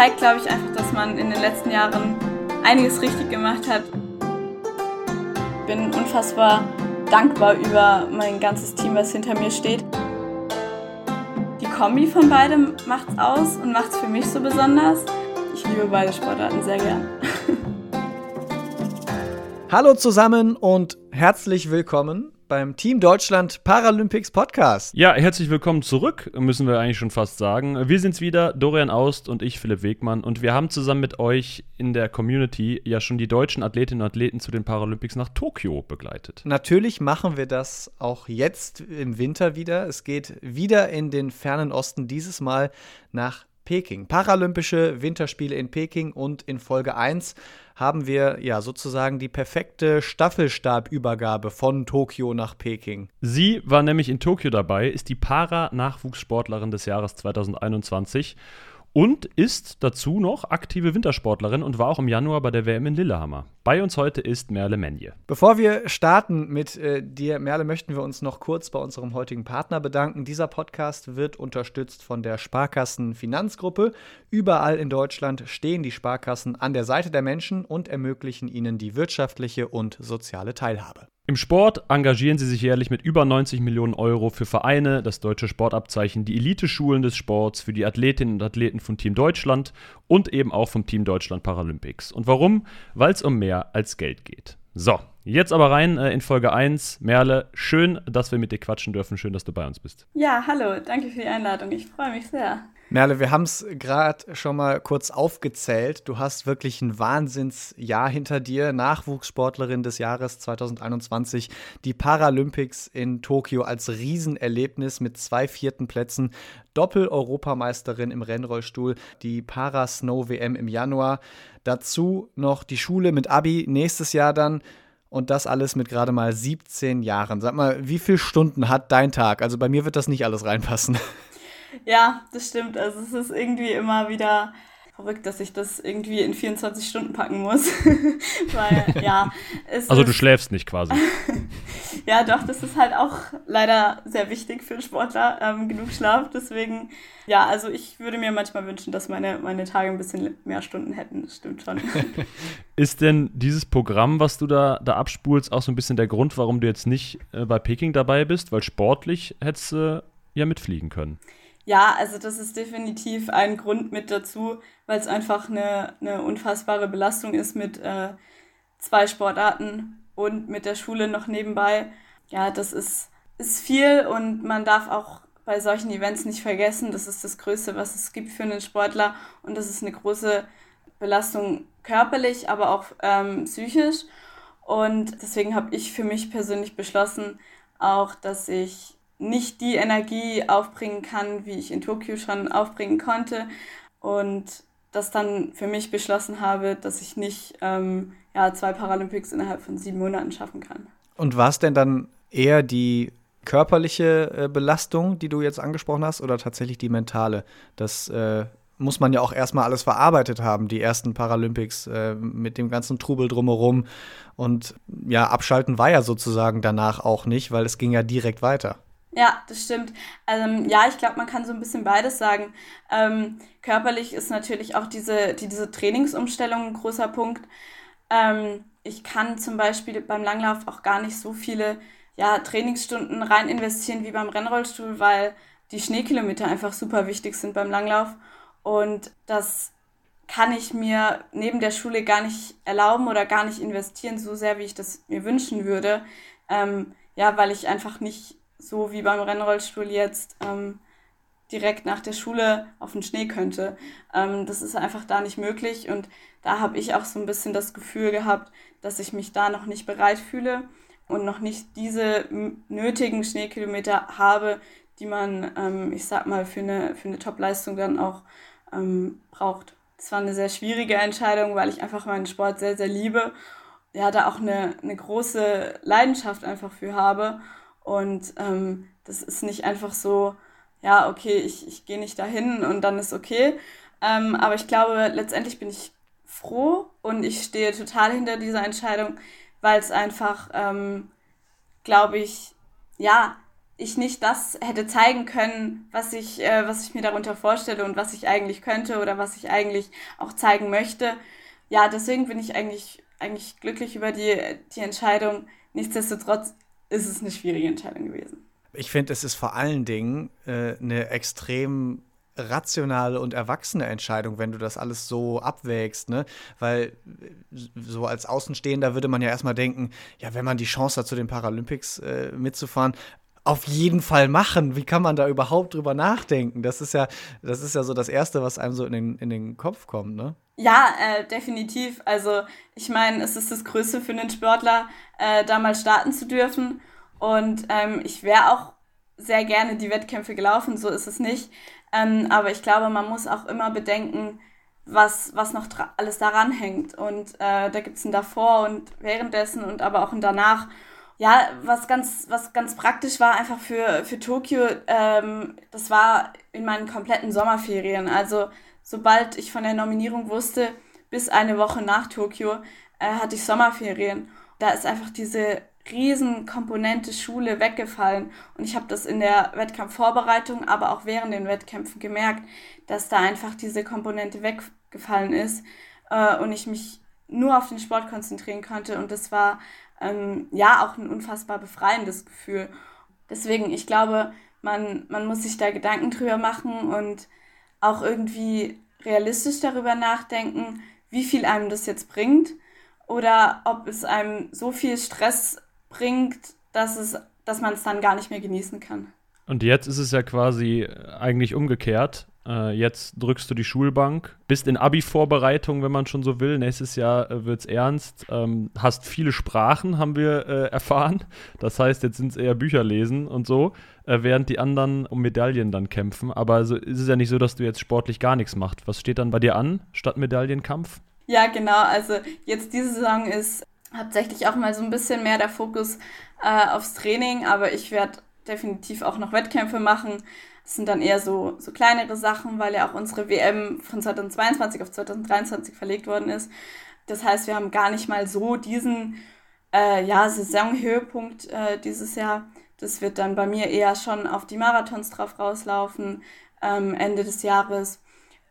zeigt, glaube ich, einfach, dass man in den letzten Jahren einiges richtig gemacht hat. Ich bin unfassbar dankbar über mein ganzes Team, was hinter mir steht. Die Kombi von beidem macht's aus und macht's für mich so besonders. Ich liebe beide Sportarten sehr gern. Hallo zusammen und herzlich willkommen beim Team Deutschland Paralympics Podcast. Ja, herzlich willkommen zurück, müssen wir eigentlich schon fast sagen. Wir sind's wieder, Dorian Aust und ich, Philipp Wegmann. Und wir haben zusammen mit euch in der Community ja schon die deutschen Athletinnen und Athleten zu den Paralympics nach Tokio begleitet. Natürlich machen wir das auch jetzt im Winter wieder. Es geht wieder in den fernen Osten, dieses Mal nach Peking. Paralympische Winterspiele in Peking und in Folge 1 haben wir ja sozusagen die perfekte Staffelstabübergabe von Tokio nach Peking. Sie war nämlich in Tokio dabei, ist die Para-Nachwuchssportlerin des Jahres 2021 und ist dazu noch aktive Wintersportlerin und war auch im Januar bei der WM in Lillehammer. Bei uns heute ist Merle Menje. Bevor wir starten mit äh, dir, Merle, möchten wir uns noch kurz bei unserem heutigen Partner bedanken. Dieser Podcast wird unterstützt von der Sparkassen Finanzgruppe. Überall in Deutschland stehen die Sparkassen an der Seite der Menschen und ermöglichen ihnen die wirtschaftliche und soziale Teilhabe. Im Sport engagieren sie sich jährlich mit über 90 Millionen Euro für Vereine, das deutsche Sportabzeichen, die Eliteschulen des Sports, für die Athletinnen und Athleten von Team Deutschland und eben auch vom Team Deutschland Paralympics. Und warum? Weil es um mehr als Geld geht. So, jetzt aber rein äh, in Folge 1. Merle, schön, dass wir mit dir quatschen dürfen. Schön, dass du bei uns bist. Ja, hallo, danke für die Einladung. Ich freue mich sehr. Merle, wir haben es gerade schon mal kurz aufgezählt. Du hast wirklich ein Wahnsinnsjahr hinter dir. Nachwuchssportlerin des Jahres 2021. Die Paralympics in Tokio als Riesenerlebnis mit zwei vierten Plätzen. Doppel-Europameisterin im Rennrollstuhl. Die Para-Snow-WM im Januar. Dazu noch die Schule mit Abi nächstes Jahr dann. Und das alles mit gerade mal 17 Jahren. Sag mal, wie viele Stunden hat dein Tag? Also bei mir wird das nicht alles reinpassen. Ja, das stimmt. Also es ist irgendwie immer wieder verrückt, dass ich das irgendwie in 24 Stunden packen muss. Weil, ja. also du schläfst nicht quasi. ja, doch, das ist halt auch leider sehr wichtig für einen Sportler, ähm, genug Schlaf. Deswegen, ja, also ich würde mir manchmal wünschen, dass meine, meine Tage ein bisschen mehr Stunden hätten. Das stimmt schon. ist denn dieses Programm, was du da, da abspulst, auch so ein bisschen der Grund, warum du jetzt nicht äh, bei Peking dabei bist? Weil sportlich hättest du äh, ja mitfliegen können. Ja, also das ist definitiv ein Grund mit dazu, weil es einfach eine, eine unfassbare Belastung ist mit äh, zwei Sportarten und mit der Schule noch nebenbei. Ja, das ist, ist viel und man darf auch bei solchen Events nicht vergessen, das ist das Größte, was es gibt für einen Sportler und das ist eine große Belastung körperlich, aber auch ähm, psychisch. Und deswegen habe ich für mich persönlich beschlossen, auch, dass ich nicht die Energie aufbringen kann, wie ich in Tokio schon aufbringen konnte. Und das dann für mich beschlossen habe, dass ich nicht ähm, ja, zwei Paralympics innerhalb von sieben Monaten schaffen kann. Und war es denn dann eher die körperliche äh, Belastung, die du jetzt angesprochen hast, oder tatsächlich die mentale? Das äh, muss man ja auch erstmal alles verarbeitet haben, die ersten Paralympics äh, mit dem ganzen Trubel drumherum. Und ja, abschalten war ja sozusagen danach auch nicht, weil es ging ja direkt weiter. Ja, das stimmt. Ähm, ja, ich glaube, man kann so ein bisschen beides sagen. Ähm, körperlich ist natürlich auch diese, die, diese Trainingsumstellung ein großer Punkt. Ähm, ich kann zum Beispiel beim Langlauf auch gar nicht so viele ja, Trainingsstunden rein investieren wie beim Rennrollstuhl, weil die Schneekilometer einfach super wichtig sind beim Langlauf. Und das kann ich mir neben der Schule gar nicht erlauben oder gar nicht investieren, so sehr wie ich das mir wünschen würde. Ähm, ja, weil ich einfach nicht so wie beim Rennrollstuhl jetzt ähm, direkt nach der Schule auf den Schnee könnte. Ähm, das ist einfach da nicht möglich und da habe ich auch so ein bisschen das Gefühl gehabt, dass ich mich da noch nicht bereit fühle und noch nicht diese nötigen Schneekilometer habe, die man, ähm, ich sag mal, für eine, für eine Top-Leistung dann auch ähm, braucht. Das war eine sehr schwierige Entscheidung, weil ich einfach meinen Sport sehr, sehr liebe. Ja, da auch eine, eine große Leidenschaft einfach für habe und ähm, das ist nicht einfach so, ja, okay, ich, ich gehe nicht dahin und dann ist okay. Ähm, aber ich glaube, letztendlich bin ich froh und ich stehe total hinter dieser Entscheidung, weil es einfach, ähm, glaube ich, ja, ich nicht das hätte zeigen können, was ich, äh, was ich mir darunter vorstelle und was ich eigentlich könnte oder was ich eigentlich auch zeigen möchte. Ja, deswegen bin ich eigentlich, eigentlich glücklich über die, die Entscheidung. Nichtsdestotrotz ist es eine schwierige Entscheidung gewesen. Ich finde, es ist vor allen Dingen äh, eine extrem rationale und erwachsene Entscheidung, wenn du das alles so abwägst, ne? Weil so als Außenstehender würde man ja erstmal denken, ja, wenn man die Chance hat, zu den Paralympics äh, mitzufahren, auf jeden Fall machen. Wie kann man da überhaupt drüber nachdenken? Das ist ja, das ist ja so das Erste, was einem so in den, in den Kopf kommt, ne? Ja, äh, definitiv. Also ich meine, es ist das Größte für einen Sportler, äh, da mal starten zu dürfen. Und ähm, ich wäre auch sehr gerne die Wettkämpfe gelaufen, so ist es nicht. Ähm, aber ich glaube, man muss auch immer bedenken, was, was noch alles daran hängt. Und äh, da gibt es ein davor und währenddessen und aber auch ein danach. Ja, was ganz, was ganz praktisch war einfach für, für Tokio, ähm, das war in meinen kompletten Sommerferien. Also sobald ich von der Nominierung wusste, bis eine Woche nach Tokio, äh, hatte ich Sommerferien. Da ist einfach diese Riesenkomponente Schule weggefallen. Und ich habe das in der Wettkampfvorbereitung, aber auch während den Wettkämpfen gemerkt, dass da einfach diese Komponente weggefallen ist äh, und ich mich nur auf den Sport konzentrieren konnte. Und das war ähm, ja auch ein unfassbar befreiendes Gefühl. Deswegen, ich glaube, man, man muss sich da Gedanken drüber machen und auch irgendwie realistisch darüber nachdenken, wie viel einem das jetzt bringt oder ob es einem so viel Stress bringt, dass, es, dass man es dann gar nicht mehr genießen kann. Und jetzt ist es ja quasi eigentlich umgekehrt. Äh, jetzt drückst du die Schulbank, bist in Abi-Vorbereitung, wenn man schon so will. Nächstes Jahr äh, wird es ernst. Ähm, hast viele Sprachen, haben wir äh, erfahren. Das heißt, jetzt sind es eher Bücher lesen und so, äh, während die anderen um Medaillen dann kämpfen. Aber also ist es ja nicht so, dass du jetzt sportlich gar nichts machst. Was steht dann bei dir an statt Medaillenkampf? Ja, genau. Also jetzt diese Saison ist hauptsächlich auch mal so ein bisschen mehr der Fokus äh, aufs Training, aber ich werde definitiv auch noch Wettkämpfe machen. Das sind dann eher so, so kleinere Sachen, weil ja auch unsere WM von 2022 auf 2023 verlegt worden ist. Das heißt, wir haben gar nicht mal so diesen äh, ja, Saisonhöhepunkt äh, dieses Jahr. Das wird dann bei mir eher schon auf die Marathons drauf rauslaufen, ähm, Ende des Jahres.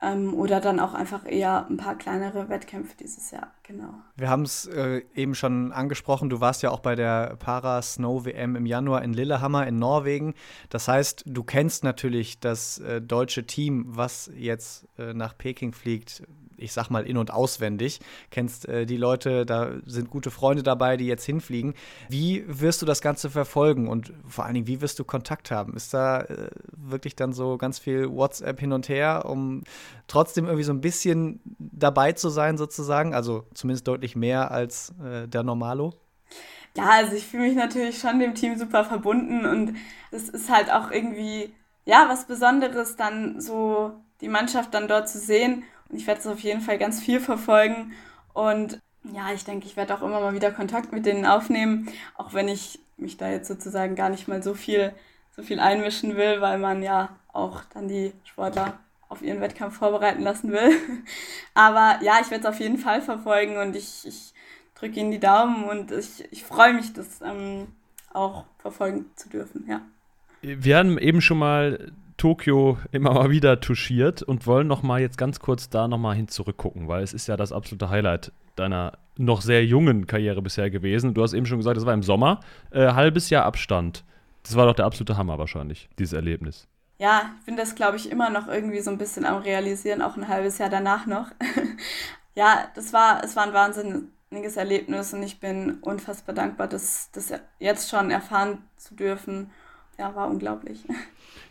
Ähm, oder dann auch einfach eher ein paar kleinere Wettkämpfe dieses Jahr, genau. Wir haben es äh, eben schon angesprochen, du warst ja auch bei der Para-Snow-WM im Januar in Lillehammer in Norwegen. Das heißt, du kennst natürlich das äh, deutsche Team, was jetzt äh, nach Peking fliegt, ich sag mal, in- und auswendig, kennst äh, die Leute, da sind gute Freunde dabei, die jetzt hinfliegen. Wie wirst du das Ganze verfolgen und vor allen Dingen, wie wirst du Kontakt haben? Ist da äh, wirklich dann so ganz viel WhatsApp hin und her, um trotzdem irgendwie so ein bisschen dabei zu sein, sozusagen? Also zumindest deutlich mehr als äh, der Normalo? Ja, also ich fühle mich natürlich schon dem Team super verbunden und es ist halt auch irgendwie, ja, was Besonderes, dann so die Mannschaft dann dort zu sehen ich werde es auf jeden Fall ganz viel verfolgen. Und ja, ich denke, ich werde auch immer mal wieder Kontakt mit denen aufnehmen, auch wenn ich mich da jetzt sozusagen gar nicht mal so viel, so viel einmischen will, weil man ja auch dann die Sportler auf ihren Wettkampf vorbereiten lassen will. Aber ja, ich werde es auf jeden Fall verfolgen und ich, ich drücke ihnen die Daumen und ich, ich freue mich, das ähm, auch verfolgen zu dürfen, ja. Wir haben eben schon mal Tokio immer mal wieder touchiert und wollen noch mal jetzt ganz kurz da noch mal hin zurückgucken, weil es ist ja das absolute Highlight deiner noch sehr jungen Karriere bisher gewesen. Du hast eben schon gesagt, das war im Sommer, äh, halbes Jahr Abstand. Das war doch der absolute Hammer wahrscheinlich, dieses Erlebnis. Ja, ich bin das, glaube ich, immer noch irgendwie so ein bisschen am Realisieren, auch ein halbes Jahr danach noch. ja, das war, es war ein wahnsinniges Erlebnis und ich bin unfassbar dankbar, das, das jetzt schon erfahren zu dürfen. Ja, war unglaublich.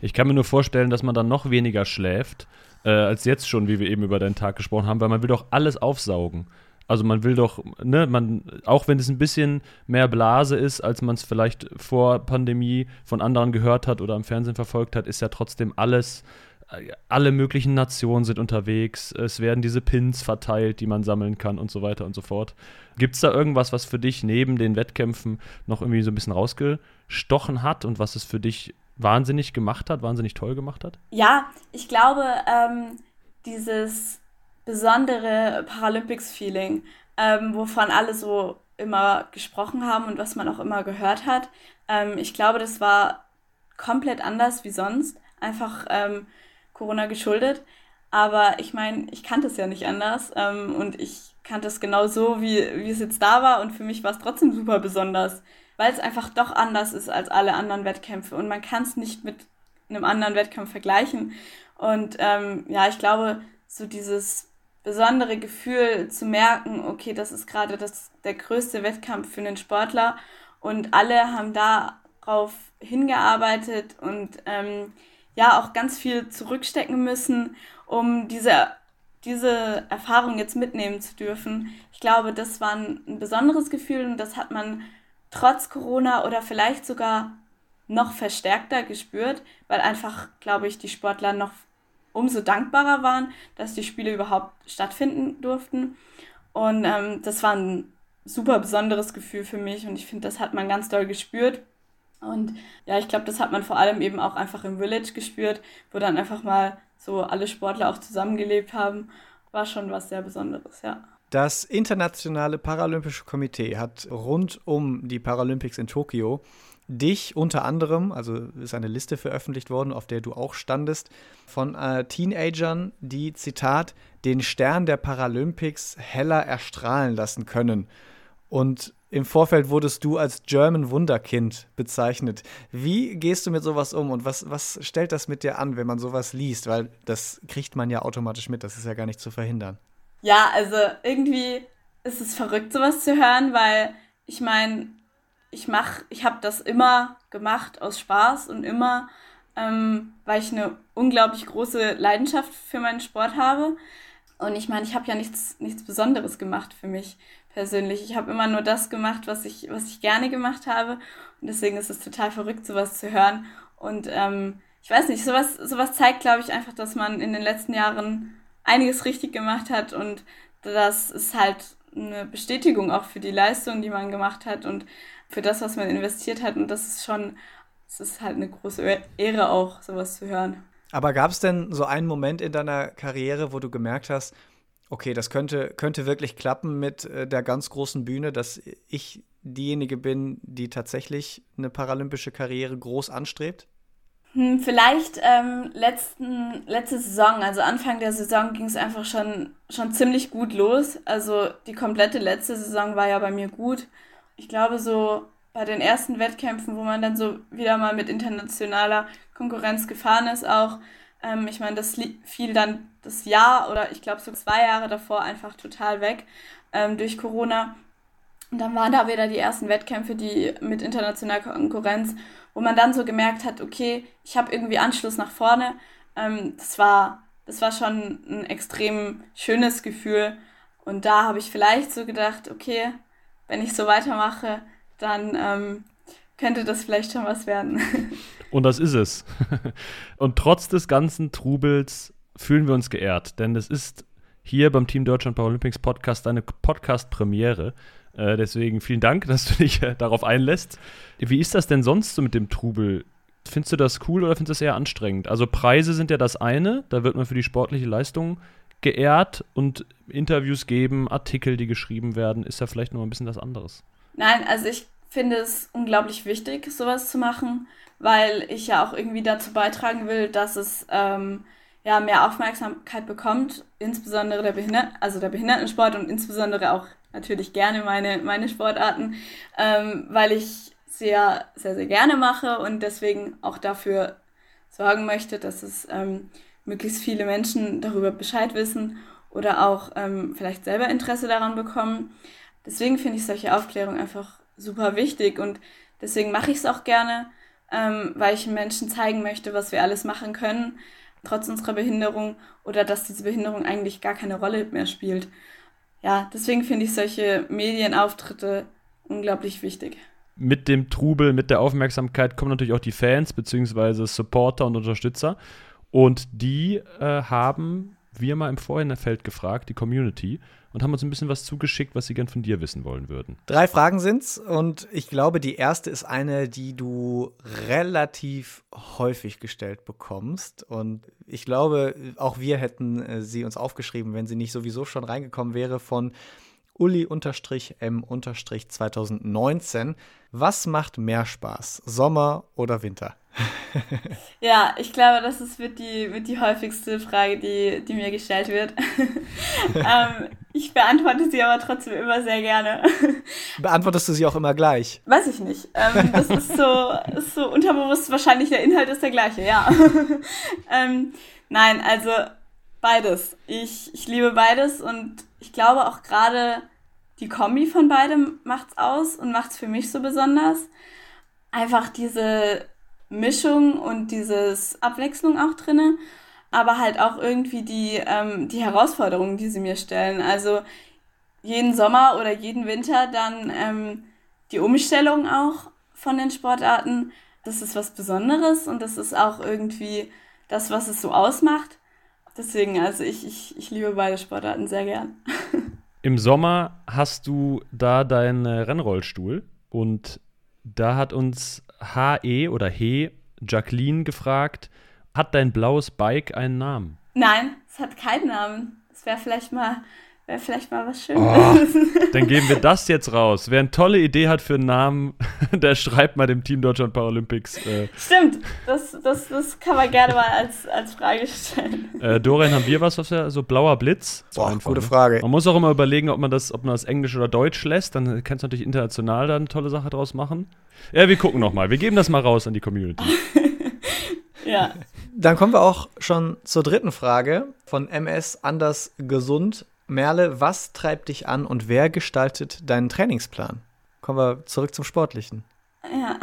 Ich kann mir nur vorstellen, dass man dann noch weniger schläft, äh, als jetzt schon, wie wir eben über deinen Tag gesprochen haben, weil man will doch alles aufsaugen. Also man will doch, ne, man, auch wenn es ein bisschen mehr Blase ist, als man es vielleicht vor Pandemie von anderen gehört hat oder am Fernsehen verfolgt hat, ist ja trotzdem alles, alle möglichen Nationen sind unterwegs, es werden diese Pins verteilt, die man sammeln kann und so weiter und so fort. Gibt es da irgendwas, was für dich neben den Wettkämpfen noch irgendwie so ein bisschen rausgestochen hat und was es für dich wahnsinnig gemacht hat, wahnsinnig toll gemacht hat? Ja, ich glaube, ähm, dieses besondere Paralympics-Feeling, ähm, wovon alle so immer gesprochen haben und was man auch immer gehört hat, ähm, ich glaube, das war komplett anders wie sonst, einfach ähm, Corona geschuldet. Aber ich meine, ich kannte es ja nicht anders ähm, und ich kannte es genau so, wie, wie es jetzt da war und für mich war es trotzdem super besonders, weil es einfach doch anders ist als alle anderen Wettkämpfe und man kann es nicht mit einem anderen Wettkampf vergleichen. Und ähm, ja, ich glaube, so dieses besondere Gefühl zu merken, okay, das ist gerade der größte Wettkampf für einen Sportler und alle haben darauf hingearbeitet und ähm, ja auch ganz viel zurückstecken müssen, um diese, diese Erfahrung jetzt mitnehmen zu dürfen. Ich glaube, das war ein, ein besonderes Gefühl und das hat man trotz Corona oder vielleicht sogar noch verstärkter gespürt, weil einfach, glaube ich, die Sportler noch umso dankbarer waren, dass die Spiele überhaupt stattfinden durften. Und ähm, das war ein super besonderes Gefühl für mich und ich finde, das hat man ganz doll gespürt. Und ja, ich glaube, das hat man vor allem eben auch einfach im Village gespürt, wo dann einfach mal so alle Sportler auch zusammengelebt haben. War schon was sehr Besonderes, ja. Das Internationale Paralympische Komitee hat rund um die Paralympics in Tokio dich unter anderem, also ist eine Liste veröffentlicht worden, auf der du auch standest, von äh, Teenagern, die, Zitat, den Stern der Paralympics heller erstrahlen lassen können. Und im Vorfeld wurdest du als German Wunderkind bezeichnet. Wie gehst du mit sowas um und was, was stellt das mit dir an, wenn man sowas liest? Weil das kriegt man ja automatisch mit, das ist ja gar nicht zu verhindern. Ja, also irgendwie ist es verrückt, sowas zu hören, weil ich meine, ich mache, ich habe das immer gemacht aus Spaß und immer, ähm, weil ich eine unglaublich große Leidenschaft für meinen Sport habe. Und ich meine, ich habe ja nichts, nichts Besonderes gemacht für mich persönlich. Ich habe immer nur das gemacht, was ich, was ich gerne gemacht habe. Und deswegen ist es total verrückt, sowas zu hören. Und ähm, ich weiß nicht, sowas, sowas zeigt, glaube ich, einfach, dass man in den letzten Jahren einiges richtig gemacht hat und das ist halt eine Bestätigung auch für die Leistung, die man gemacht hat und für das, was man investiert hat. Und das ist schon, es ist halt eine große Ehre auch, sowas zu hören. Aber gab es denn so einen Moment in deiner Karriere, wo du gemerkt hast, okay, das könnte, könnte wirklich klappen mit äh, der ganz großen Bühne, dass ich diejenige bin, die tatsächlich eine paralympische Karriere groß anstrebt? Hm, vielleicht ähm, letzten, letzte Saison, also Anfang der Saison ging es einfach schon, schon ziemlich gut los. Also die komplette letzte Saison war ja bei mir gut. Ich glaube, so bei den ersten Wettkämpfen, wo man dann so wieder mal mit internationaler Konkurrenz gefahren ist, auch, ähm, ich meine, das fiel dann das Jahr oder ich glaube so zwei Jahre davor einfach total weg ähm, durch Corona. Und dann waren da wieder die ersten Wettkämpfe, die mit internationaler Konkurrenz wo man dann so gemerkt hat, okay, ich habe irgendwie Anschluss nach vorne. Ähm, das, war, das war schon ein extrem schönes Gefühl. Und da habe ich vielleicht so gedacht, okay, wenn ich so weitermache, dann ähm, könnte das vielleicht schon was werden. Und das ist es. Und trotz des ganzen Trubels fühlen wir uns geehrt, denn es ist hier beim Team Deutschland Paralympics Podcast eine Podcast-Premiere. Äh, deswegen vielen Dank, dass du dich äh, darauf einlässt. Wie ist das denn sonst so mit dem Trubel? Findest du das cool oder findest du das eher anstrengend? Also Preise sind ja das eine, da wird man für die sportliche Leistung geehrt und Interviews geben, Artikel, die geschrieben werden, ist ja vielleicht noch ein bisschen was anderes. Nein, also ich finde es unglaublich wichtig, sowas zu machen, weil ich ja auch irgendwie dazu beitragen will, dass es ähm, ja, mehr Aufmerksamkeit bekommt, insbesondere der, Behinder also der Behindertensport und insbesondere auch natürlich gerne meine, meine Sportarten, ähm, weil ich sehr, sehr, sehr gerne mache und deswegen auch dafür sorgen möchte, dass es ähm, möglichst viele Menschen darüber Bescheid wissen oder auch ähm, vielleicht selber Interesse daran bekommen. Deswegen finde ich solche Aufklärung einfach super wichtig und deswegen mache ich es auch gerne, ähm, weil ich Menschen zeigen möchte, was wir alles machen können, trotz unserer Behinderung oder dass diese Behinderung eigentlich gar keine Rolle mehr spielt ja, deswegen finde ich solche Medienauftritte unglaublich wichtig. Mit dem Trubel, mit der Aufmerksamkeit kommen natürlich auch die Fans bzw. Supporter und Unterstützer. Und die äh, haben wir mal im Vorhinterfeld gefragt, die Community, und haben uns ein bisschen was zugeschickt, was sie gern von dir wissen wollen würden. Drei Fragen sind's und ich glaube, die erste ist eine, die du relativ häufig gestellt bekommst und ich glaube, auch wir hätten äh, sie uns aufgeschrieben, wenn sie nicht sowieso schon reingekommen wäre von Uli-M-2019. Was macht mehr Spaß, Sommer oder Winter? Ja, ich glaube, das ist, wird, die, wird die häufigste Frage, die, die mir gestellt wird. ähm, ich beantworte sie aber trotzdem immer sehr gerne. Beantwortest du sie auch immer gleich? Weiß ich nicht. Ähm, das ist so, ist so unterbewusst, wahrscheinlich der Inhalt ist der gleiche, ja. ähm, nein, also beides. Ich, ich liebe beides und ich glaube auch gerade die Kombi von beidem macht's aus und macht's für mich so besonders. Einfach diese Mischung und dieses Abwechslung auch drinne, aber halt auch irgendwie die, ähm, die Herausforderungen, die sie mir stellen. Also jeden Sommer oder jeden Winter dann ähm, die Umstellung auch von den Sportarten. Das ist was Besonderes und das ist auch irgendwie das, was es so ausmacht. Deswegen, also ich, ich, ich liebe beide Sportarten sehr gern. Im Sommer hast du da deinen Rennrollstuhl und da hat uns HE oder He Jacqueline gefragt, hat dein blaues Bike einen Namen? Nein, es hat keinen Namen. Es wäre vielleicht mal Wäre vielleicht mal was Schönes. Oh, dann geben wir das jetzt raus. Wer eine tolle Idee hat für einen Namen, der schreibt mal dem Team Deutschland Paralympics. Äh. Stimmt, das, das, das kann man gerne mal als, als Frage stellen. Äh, Dorian, haben wir was, was wir, so blauer Blitz? Boah, einfach, gute ne? Frage. Man muss auch immer überlegen, ob man das, ob man das Englisch oder Deutsch lässt. Dann kannst du natürlich international da eine tolle Sache draus machen. Ja, wir gucken nochmal. Wir geben das mal raus an die Community. ja. Dann kommen wir auch schon zur dritten Frage von MS Anders Gesund. Merle, was treibt dich an und wer gestaltet deinen Trainingsplan? Kommen wir zurück zum Sportlichen. Ja.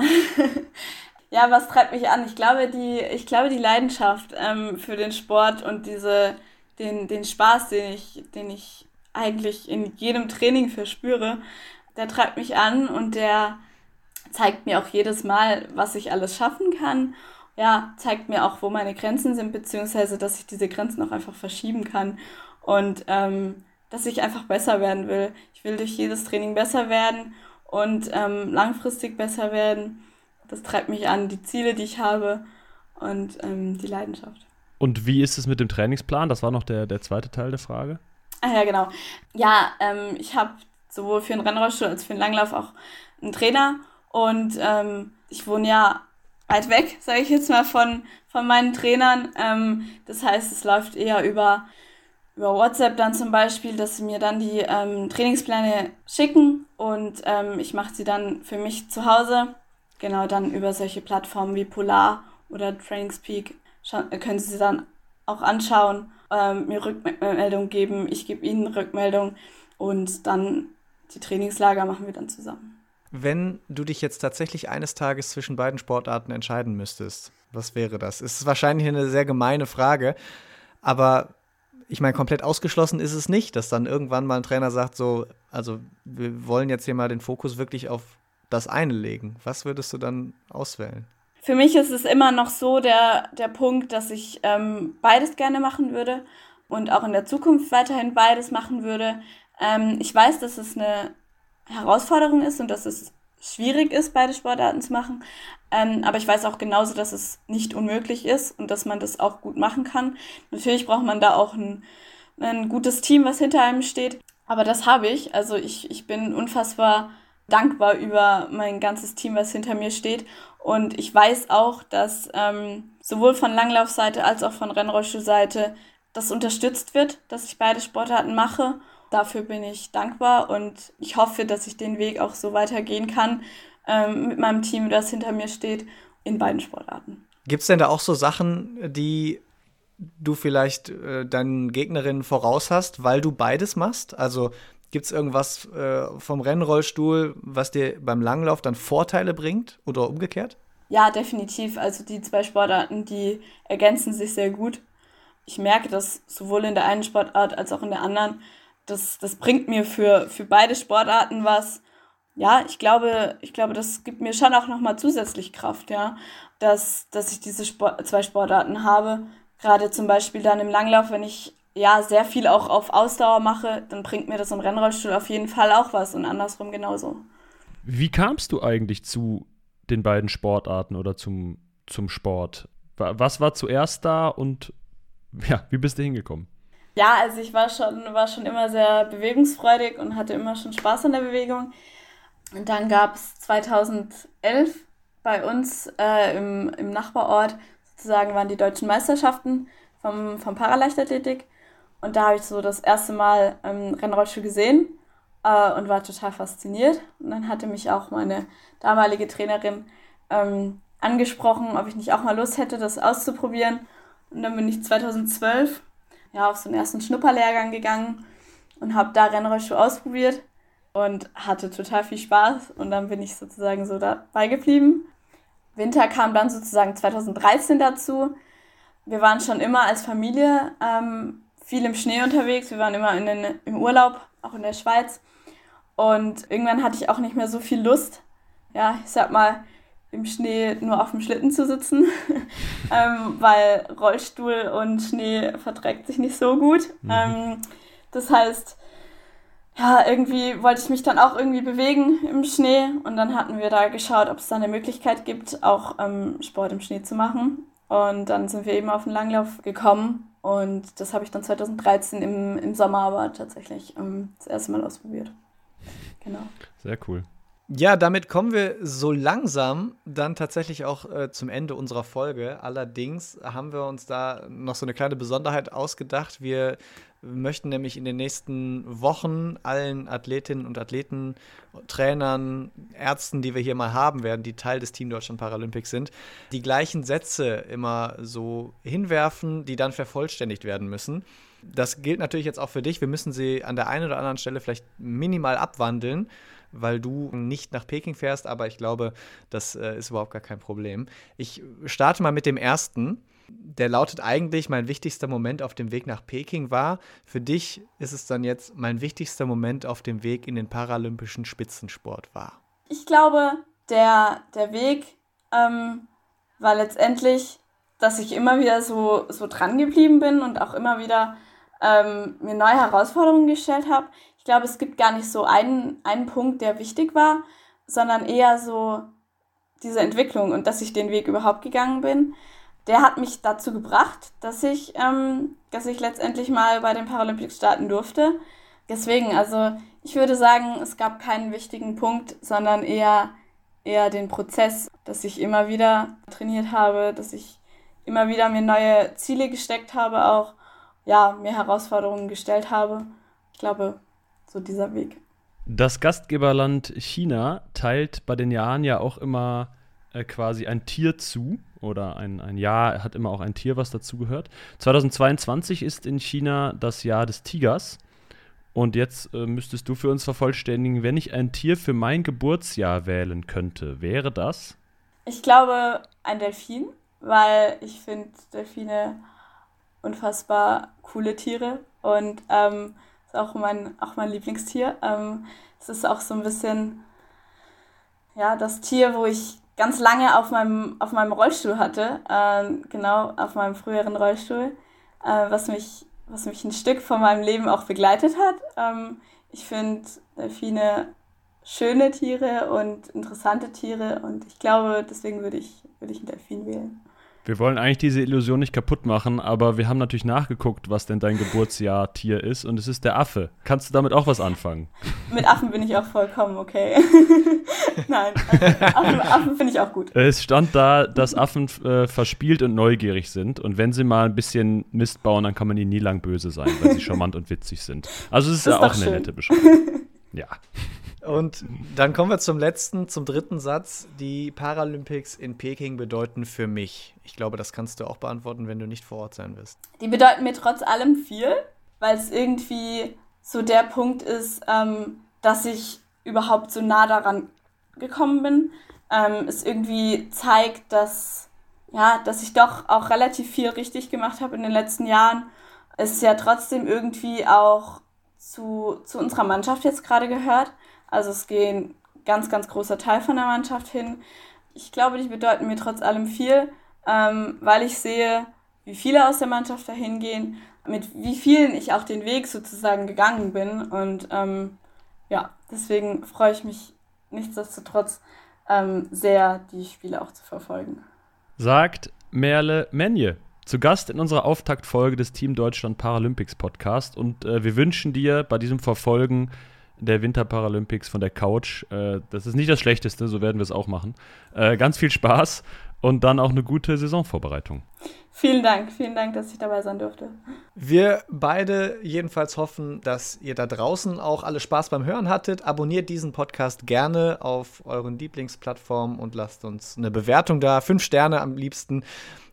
ja, was treibt mich an? Ich glaube, die, ich glaube, die Leidenschaft ähm, für den Sport und diese, den, den Spaß, den ich, den ich eigentlich in jedem Training verspüre, der treibt mich an und der zeigt mir auch jedes Mal, was ich alles schaffen kann. Ja, zeigt mir auch, wo meine Grenzen sind, beziehungsweise, dass ich diese Grenzen auch einfach verschieben kann und ähm, dass ich einfach besser werden will. Ich will durch jedes Training besser werden und ähm, langfristig besser werden. Das treibt mich an, die Ziele, die ich habe und ähm, die Leidenschaft. Und wie ist es mit dem Trainingsplan? Das war noch der, der zweite Teil der Frage. Ah ja, genau. Ja, ähm, ich habe sowohl für den Rennrollstuhl als für den Langlauf auch einen Trainer und ähm, ich wohne ja weit weg, sage ich jetzt mal, von, von meinen Trainern. Ähm, das heißt, es läuft eher über über WhatsApp dann zum Beispiel, dass sie mir dann die ähm, Trainingspläne schicken und ähm, ich mache sie dann für mich zu Hause. Genau, dann über solche Plattformen wie Polar oder Trainingspeak können sie sie dann auch anschauen, ähm, mir Rückmeldung geben, ich gebe ihnen Rückmeldung und dann die Trainingslager machen wir dann zusammen. Wenn du dich jetzt tatsächlich eines Tages zwischen beiden Sportarten entscheiden müsstest, was wäre das? Ist wahrscheinlich eine sehr gemeine Frage, aber ich meine, komplett ausgeschlossen ist es nicht, dass dann irgendwann mal ein Trainer sagt, so, also wir wollen jetzt hier mal den Fokus wirklich auf das eine legen. Was würdest du dann auswählen? Für mich ist es immer noch so der, der Punkt, dass ich ähm, beides gerne machen würde und auch in der Zukunft weiterhin beides machen würde. Ähm, ich weiß, dass es eine Herausforderung ist und dass es schwierig ist, beide Sportarten zu machen. Ähm, aber ich weiß auch genauso, dass es nicht unmöglich ist und dass man das auch gut machen kann. Natürlich braucht man da auch ein, ein gutes Team, was hinter einem steht. Aber das habe ich. Also ich, ich bin unfassbar dankbar über mein ganzes Team, was hinter mir steht. Und ich weiß auch, dass ähm, sowohl von Langlaufseite als auch von Rennrollstuhlseite das unterstützt wird, dass ich beide Sportarten mache. Dafür bin ich dankbar und ich hoffe, dass ich den Weg auch so weitergehen kann ähm, mit meinem Team, das hinter mir steht, in beiden Sportarten. Gibt es denn da auch so Sachen, die du vielleicht äh, deinen Gegnerinnen voraus hast, weil du beides machst? Also gibt es irgendwas äh, vom Rennrollstuhl, was dir beim Langlauf dann Vorteile bringt oder umgekehrt? Ja, definitiv. Also die zwei Sportarten, die ergänzen sich sehr gut. Ich merke das sowohl in der einen Sportart als auch in der anderen. Das, das bringt mir für, für beide Sportarten was ja, ich glaube, ich glaube, das gibt mir schon auch nochmal zusätzlich Kraft, ja, dass, dass ich diese Sport, zwei Sportarten habe. Gerade zum Beispiel dann im Langlauf, wenn ich ja sehr viel auch auf Ausdauer mache, dann bringt mir das im Rennrollstuhl auf jeden Fall auch was und andersrum genauso. Wie kamst du eigentlich zu den beiden Sportarten oder zum, zum Sport? Was war zuerst da und ja, wie bist du hingekommen? Ja, also ich war schon, war schon immer sehr bewegungsfreudig und hatte immer schon Spaß an der Bewegung. Und dann gab es 2011 bei uns äh, im, im Nachbarort sozusagen waren die deutschen Meisterschaften vom, vom Paraleichtathletik. Und da habe ich so das erste Mal ähm, Rennrollstuhl gesehen äh, und war total fasziniert. Und dann hatte mich auch meine damalige Trainerin ähm, angesprochen, ob ich nicht auch mal Lust hätte, das auszuprobieren. Und dann bin ich 2012 ja, auf so einen ersten Schnupperlehrgang gegangen und habe da Rennrollstuhl ausprobiert und hatte total viel Spaß. Und dann bin ich sozusagen so dabei geblieben. Winter kam dann sozusagen 2013 dazu. Wir waren schon immer als Familie ähm, viel im Schnee unterwegs. Wir waren immer in den, im Urlaub, auch in der Schweiz. Und irgendwann hatte ich auch nicht mehr so viel Lust, ja, ich sag mal, im Schnee nur auf dem Schlitten zu sitzen, ähm, weil Rollstuhl und Schnee verträgt sich nicht so gut. Mhm. Ähm, das heißt, ja, irgendwie wollte ich mich dann auch irgendwie bewegen im Schnee und dann hatten wir da geschaut, ob es da eine Möglichkeit gibt, auch ähm, Sport im Schnee zu machen. Und dann sind wir eben auf den Langlauf gekommen und das habe ich dann 2013 im, im Sommer aber tatsächlich ähm, das erste Mal ausprobiert. Genau. Sehr cool. Ja, damit kommen wir so langsam dann tatsächlich auch äh, zum Ende unserer Folge. Allerdings haben wir uns da noch so eine kleine Besonderheit ausgedacht. Wir möchten nämlich in den nächsten Wochen allen Athletinnen und Athleten, Trainern, Ärzten, die wir hier mal haben werden, die Teil des Team Deutschland Paralympics sind, die gleichen Sätze immer so hinwerfen, die dann vervollständigt werden müssen. Das gilt natürlich jetzt auch für dich. Wir müssen sie an der einen oder anderen Stelle vielleicht minimal abwandeln weil du nicht nach Peking fährst, aber ich glaube, das äh, ist überhaupt gar kein Problem. Ich starte mal mit dem ersten. Der lautet eigentlich, mein wichtigster Moment auf dem Weg nach Peking war. Für dich ist es dann jetzt, mein wichtigster Moment auf dem Weg in den paralympischen Spitzensport war. Ich glaube, der, der Weg ähm, war letztendlich, dass ich immer wieder so, so dran geblieben bin und auch immer wieder ähm, mir neue Herausforderungen gestellt habe glaube, es gibt gar nicht so einen, einen Punkt, der wichtig war, sondern eher so diese Entwicklung und dass ich den Weg überhaupt gegangen bin. Der hat mich dazu gebracht, dass ich, ähm, dass ich letztendlich mal bei den Paralympics starten durfte. Deswegen, also ich würde sagen, es gab keinen wichtigen Punkt, sondern eher, eher den Prozess, dass ich immer wieder trainiert habe, dass ich immer wieder mir neue Ziele gesteckt habe, auch ja, mir Herausforderungen gestellt habe. Ich glaube, so dieser Weg. Das Gastgeberland China teilt bei den Jahren ja auch immer äh, quasi ein Tier zu oder ein, ein Jahr hat immer auch ein Tier, was dazugehört. 2022 ist in China das Jahr des Tigers. Und jetzt äh, müsstest du für uns vervollständigen, wenn ich ein Tier für mein Geburtsjahr wählen könnte, wäre das? Ich glaube ein Delfin, weil ich finde Delfine unfassbar coole Tiere und ähm, auch mein, auch mein Lieblingstier. Ähm, es ist auch so ein bisschen ja, das Tier, wo ich ganz lange auf meinem, auf meinem Rollstuhl hatte, äh, genau, auf meinem früheren Rollstuhl, äh, was, mich, was mich ein Stück von meinem Leben auch begleitet hat. Ähm, ich finde Delfine schöne Tiere und interessante Tiere und ich glaube, deswegen würde ich, würde ich einen Delfin wählen. Wir wollen eigentlich diese Illusion nicht kaputt machen, aber wir haben natürlich nachgeguckt, was denn dein Geburtsjahr-Tier ist und es ist der Affe. Kannst du damit auch was anfangen? Mit Affen bin ich auch vollkommen okay. Nein, Affen, Affen finde ich auch gut. Es stand da, dass Affen äh, verspielt und neugierig sind und wenn sie mal ein bisschen Mist bauen, dann kann man ihnen nie lang böse sein, weil sie charmant und witzig sind. Also es ist, ist ja auch eine schön. nette Beschreibung. Ja. Und dann kommen wir zum letzten, zum dritten Satz. Die Paralympics in Peking bedeuten für mich. Ich glaube, das kannst du auch beantworten, wenn du nicht vor Ort sein wirst. Die bedeuten mir trotz allem viel, weil es irgendwie so der Punkt ist, ähm, dass ich überhaupt so nah daran gekommen bin. Ähm, es irgendwie zeigt, dass, ja, dass ich doch auch relativ viel richtig gemacht habe in den letzten Jahren. Es ja trotzdem irgendwie auch zu, zu unserer Mannschaft jetzt gerade gehört. Also es gehen ganz, ganz großer Teil von der Mannschaft hin. Ich glaube, die bedeuten mir trotz allem viel, ähm, weil ich sehe, wie viele aus der Mannschaft dahin gehen, mit wie vielen ich auch den Weg sozusagen gegangen bin. Und ähm, ja, deswegen freue ich mich nichtsdestotrotz ähm, sehr, die Spiele auch zu verfolgen. Sagt Merle Menje zu Gast in unserer Auftaktfolge des Team Deutschland Paralympics Podcast. Und äh, wir wünschen dir bei diesem Verfolgen der Winterparalympics von der Couch. Äh, das ist nicht das Schlechteste, so werden wir es auch machen. Äh, ganz viel Spaß und dann auch eine gute Saisonvorbereitung. Vielen Dank, vielen Dank, dass ich dabei sein durfte. Wir beide jedenfalls hoffen, dass ihr da draußen auch alle Spaß beim Hören hattet. Abonniert diesen Podcast gerne auf euren Lieblingsplattformen und lasst uns eine Bewertung da. Fünf Sterne am liebsten.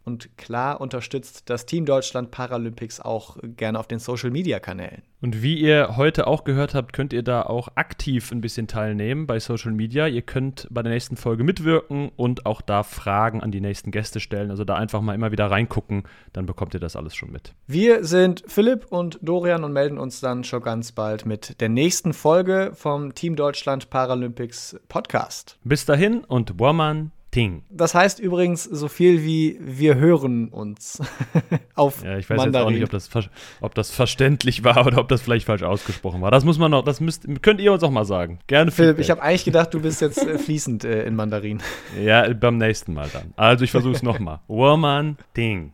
Und klar unterstützt das Team Deutschland Paralympics auch gerne auf den Social Media Kanälen. Und wie ihr heute auch gehört habt, könnt ihr da auch aktiv ein bisschen teilnehmen bei Social Media. Ihr könnt bei der nächsten Folge mitwirken und auch da Fragen an die nächsten Gäste stellen. Also da einfach mal immer wieder reingucken, dann bekommt ihr das alles schon mit. Wir sind Philipp und Dorian und melden uns dann schon ganz bald mit der nächsten Folge vom Team Deutschland Paralympics Podcast. Bis dahin und Woman Ding. Das heißt übrigens so viel wie wir hören uns auf Ja, ich weiß Mandarin. jetzt auch nicht, ob das, ob das verständlich war oder ob das vielleicht falsch ausgesprochen war. Das muss man noch, das müsst, könnt ihr uns auch mal sagen. Gerne. Philipp, ich habe eigentlich gedacht, du bist jetzt äh, fließend äh, in Mandarin. Ja, beim nächsten Mal dann. Also ich versuche es nochmal. Woman Ding.